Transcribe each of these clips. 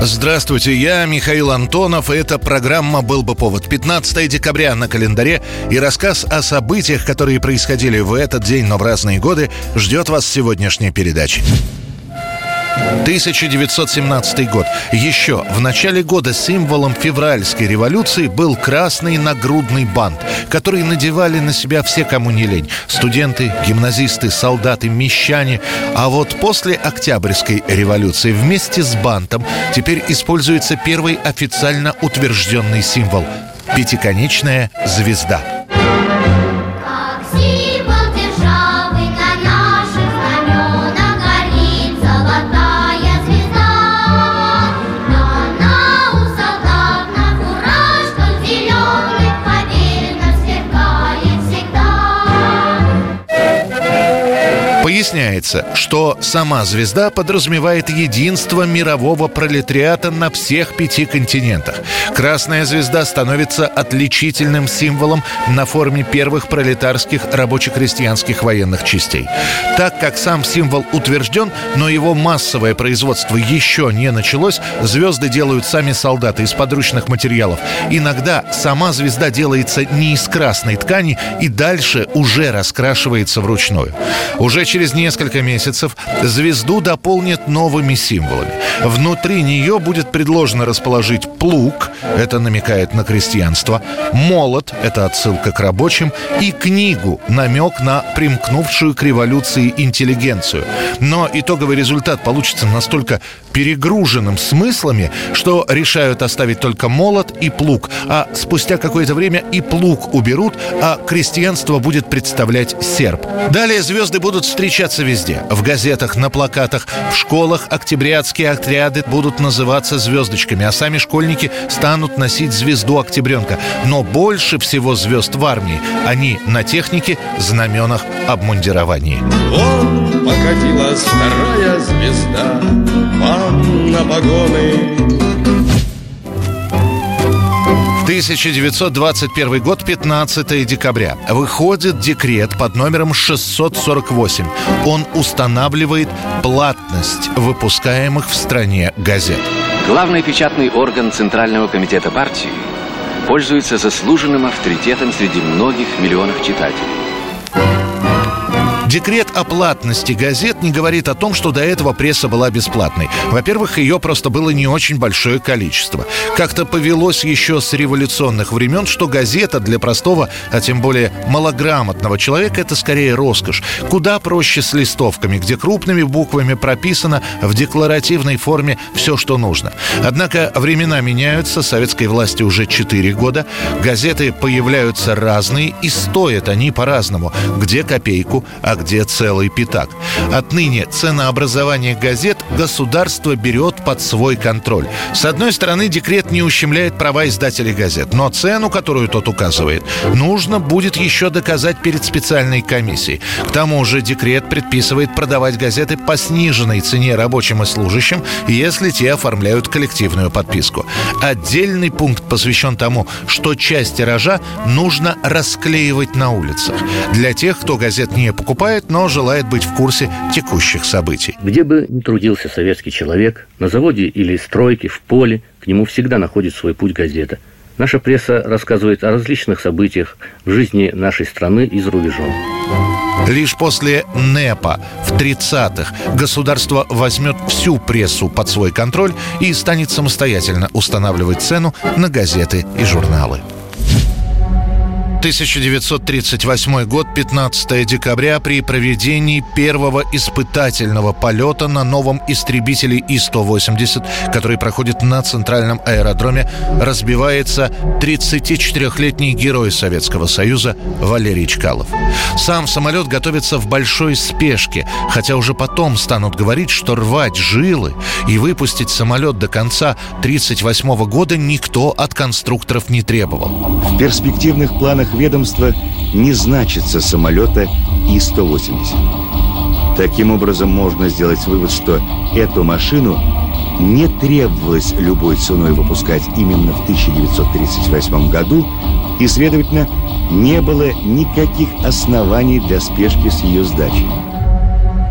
Здравствуйте, я Михаил Антонов, и эта программа «Был бы повод». 15 декабря на календаре и рассказ о событиях, которые происходили в этот день, но в разные годы, ждет вас сегодняшней передаче. 1917 год. Еще в начале года символом февральской революции был красный нагрудный бант, который надевали на себя все, кому не лень. Студенты, гимназисты, солдаты, мещане. А вот после Октябрьской революции вместе с бантом теперь используется первый официально утвержденный символ – пятиконечная звезда. Поясняется, что сама звезда подразумевает единство мирового пролетариата на всех пяти континентах. Красная звезда становится отличительным символом на форме первых пролетарских рабоче-крестьянских военных частей. Так как сам символ утвержден, но его массовое производство еще не началось, звезды делают сами солдаты из подручных материалов. Иногда сама звезда делается не из красной ткани и дальше уже раскрашивается вручную. Уже через через несколько месяцев звезду дополнят новыми символами. Внутри нее будет предложено расположить плуг, это намекает на крестьянство, молот, это отсылка к рабочим, и книгу, намек на примкнувшую к революции интеллигенцию. Но итоговый результат получится настолько перегруженным смыслами, что решают оставить только молот и плуг, а спустя какое-то время и плуг уберут, а крестьянство будет представлять серп. Далее звезды будут встречаться везде. В газетах, на плакатах, в школах октябрятские отряды будут называться звездочками, а сами школьники станут носить звезду октябренка. Но больше всего звезд в армии. Они на технике, знаменах, обмундировании. Вон покатилась вторая звезда, вам на погоны 1921 год, 15 декабря. Выходит декрет под номером 648. Он устанавливает платность выпускаемых в стране газет. Главный печатный орган Центрального комитета партии пользуется заслуженным авторитетом среди многих миллионов читателей. Декрет о платности газет не говорит о том, что до этого пресса была бесплатной. Во-первых, ее просто было не очень большое количество. Как-то повелось еще с революционных времен, что газета для простого, а тем более малограмотного человека – это скорее роскошь. Куда проще с листовками, где крупными буквами прописано в декларативной форме все, что нужно. Однако времена меняются, советской власти уже 4 года, газеты появляются разные и стоят они по-разному. Где копейку, а где целый пятак. Отныне ценообразование газет государство берет под свой контроль. С одной стороны, декрет не ущемляет права издателей газет, но цену, которую тот указывает, нужно будет еще доказать перед специальной комиссией. К тому же декрет предписывает продавать газеты по сниженной цене рабочим и служащим, если те оформляют коллективную подписку. Отдельный пункт посвящен тому, что часть тиража нужно расклеивать на улицах. Для тех, кто газет не покупает, но желает быть в курсе текущих событий. Где бы ни трудился советский человек, на заводе или стройке, в поле, к нему всегда находит свой путь газета. Наша пресса рассказывает о различных событиях в жизни нашей страны и за рубежом. Лишь после НЭПа в 30-х государство возьмет всю прессу под свой контроль и станет самостоятельно устанавливать цену на газеты и журналы. 1938 год, 15 декабря, при проведении первого испытательного полета на новом истребителе И-180, который проходит на центральном аэродроме, разбивается 34-летний герой Советского Союза Валерий Чкалов. Сам самолет готовится в большой спешке, хотя уже потом станут говорить, что рвать жилы и выпустить самолет до конца 1938 года никто от конструкторов не требовал. В перспективных планах ведомства не значится самолета И-180. Таким образом, можно сделать вывод, что эту машину не требовалось любой ценой выпускать именно в 1938 году, и, следовательно, не было никаких оснований для спешки с ее сдачей.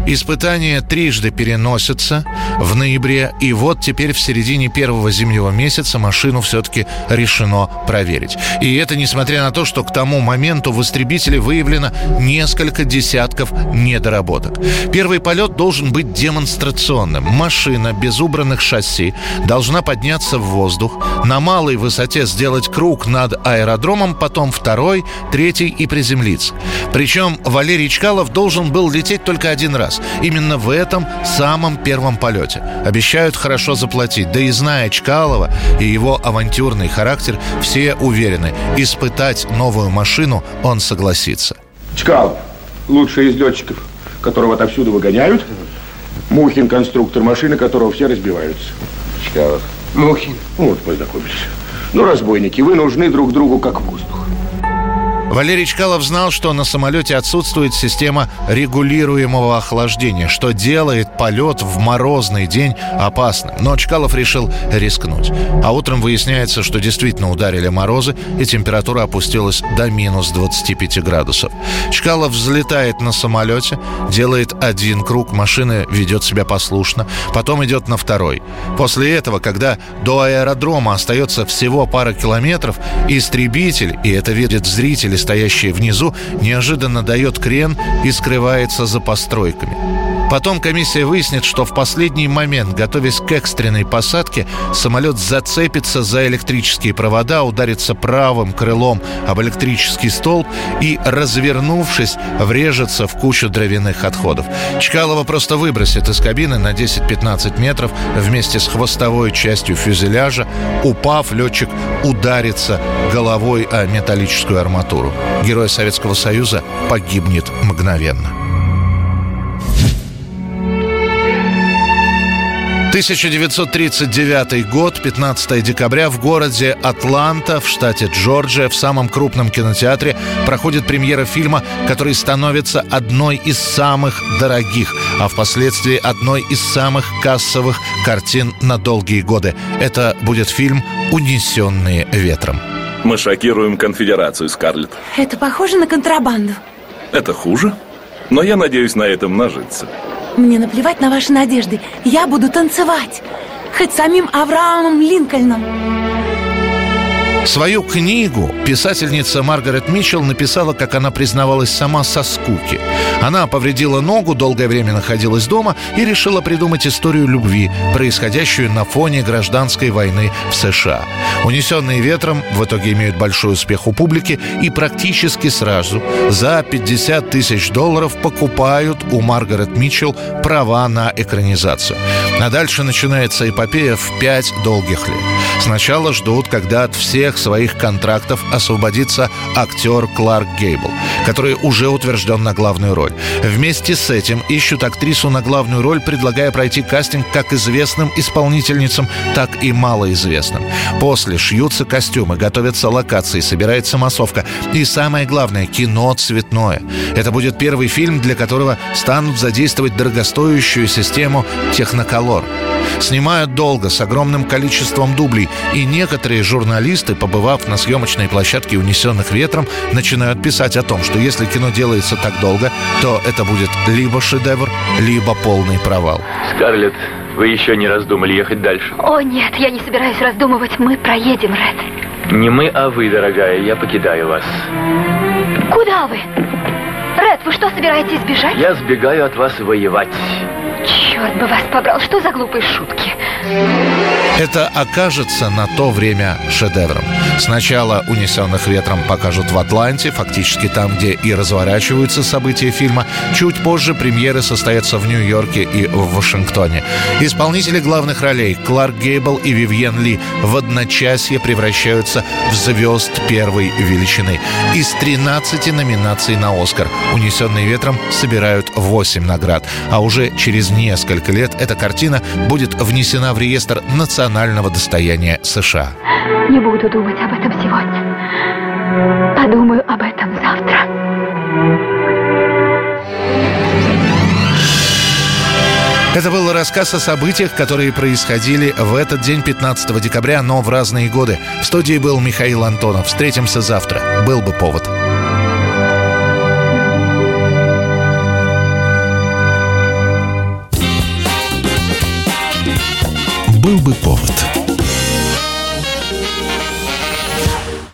Испытания трижды переносятся в ноябре, и вот теперь в середине первого зимнего месяца машину все-таки решено проверить. И это несмотря на то, что к тому моменту в истребителе выявлено несколько десятков недоработок. Первый полет должен быть демонстрационным. Машина без убранных шасси должна подняться в воздух, на малой высоте сделать круг над аэродромом, потом второй, третий и приземлиться. Причем Валерий Чкалов должен был лететь только один раз. Именно в этом самом первом полете. Обещают хорошо заплатить. Да и зная Чкалова и его авантюрный характер, все уверены, испытать новую машину он согласится. Чкалов, лучший из летчиков, которого отовсюду выгоняют. Мухин, конструктор машины, которого все разбиваются. Чкалов. Мухин. Вот, познакомились. Ну, разбойники, вы нужны друг другу как воздух. Валерий Чкалов знал, что на самолете отсутствует система регулируемого охлаждения, что делает полет в морозный день опасным. Но Чкалов решил рискнуть. А утром выясняется, что действительно ударили морозы, и температура опустилась до минус 25 градусов. Чкалов взлетает на самолете, делает один круг, машина ведет себя послушно, потом идет на второй. После этого, когда до аэродрома остается всего пара километров, истребитель, и это видят зрители, стоящие внизу, неожиданно дает крен и скрывается за постройками. Потом комиссия выяснит, что в последний момент, готовясь к экстренной посадке, самолет зацепится за электрические провода, ударится правым крылом об электрический столб и, развернувшись, врежется в кучу дровяных отходов. Чкалова просто выбросит из кабины на 10-15 метров вместе с хвостовой частью фюзеляжа. Упав, летчик ударится головой о металлическую арматуру. Герой Советского Союза погибнет мгновенно. 1939 год, 15 декабря, в городе Атланта, в штате Джорджия, в самом крупном кинотеатре проходит премьера фильма, который становится одной из самых дорогих, а впоследствии одной из самых кассовых картин на долгие годы. Это будет фильм «Унесенные ветром». Мы шокируем конфедерацию, Скарлетт. Это похоже на контрабанду. Это хуже, но я надеюсь на этом нажиться. Мне наплевать на ваши надежды. Я буду танцевать. Хоть самим Авраамом Линкольном. Свою книгу писательница Маргарет Митчелл написала, как она признавалась сама, со скуки. Она повредила ногу, долгое время находилась дома и решила придумать историю любви, происходящую на фоне гражданской войны в США. «Унесенные ветром» в итоге имеют большой успех у публики и практически сразу за 50 тысяч долларов покупают у Маргарет Митчелл права на экранизацию. А дальше начинается эпопея в пять долгих лет. Сначала ждут, когда от всех своих контрактов освободится актер Кларк Гейбл, который уже утвержден на главную роль. Вместе с этим ищут актрису на главную роль, предлагая пройти кастинг как известным исполнительницам, так и малоизвестным. После шьются костюмы, готовятся локации, собирается массовка. И самое главное, кино цветное. Это будет первый фильм, для которого станут задействовать дорогостоящую систему техноколор. Снимают долго, с огромным количеством дублей, и некоторые журналисты, побывав на съемочной площадке «Унесенных ветром», начинают писать о том, что если кино делается так долго, то это будет либо шедевр, либо полный провал. Скарлетт, вы еще не раздумали ехать дальше? О, нет, я не собираюсь раздумывать. Мы проедем, Ред. Не мы, а вы, дорогая. Я покидаю вас. Куда вы? Ред, вы что, собираетесь бежать? Я сбегаю от вас воевать. Черт бы вас побрал, что за глупые шутки? Это окажется на то время шедевром. Сначала «Унесенных ветром» покажут в Атланте, фактически там, где и разворачиваются события фильма. Чуть позже премьеры состоятся в Нью-Йорке и в Вашингтоне. Исполнители главных ролей Кларк Гейбл и Вивьен Ли в одночасье превращаются в звезд первой величины. Из 13 номинаций на «Оскар» «Унесенные ветром» собирают 8 наград. А уже через несколько лет эта картина будет внесена в реестр национальных национального достояния США. Не буду думать об этом сегодня. Подумаю об этом завтра. Это был рассказ о событиях, которые происходили в этот день, 15 декабря, но в разные годы. В студии был Михаил Антонов. Встретимся завтра. Был бы повод. был бы повод.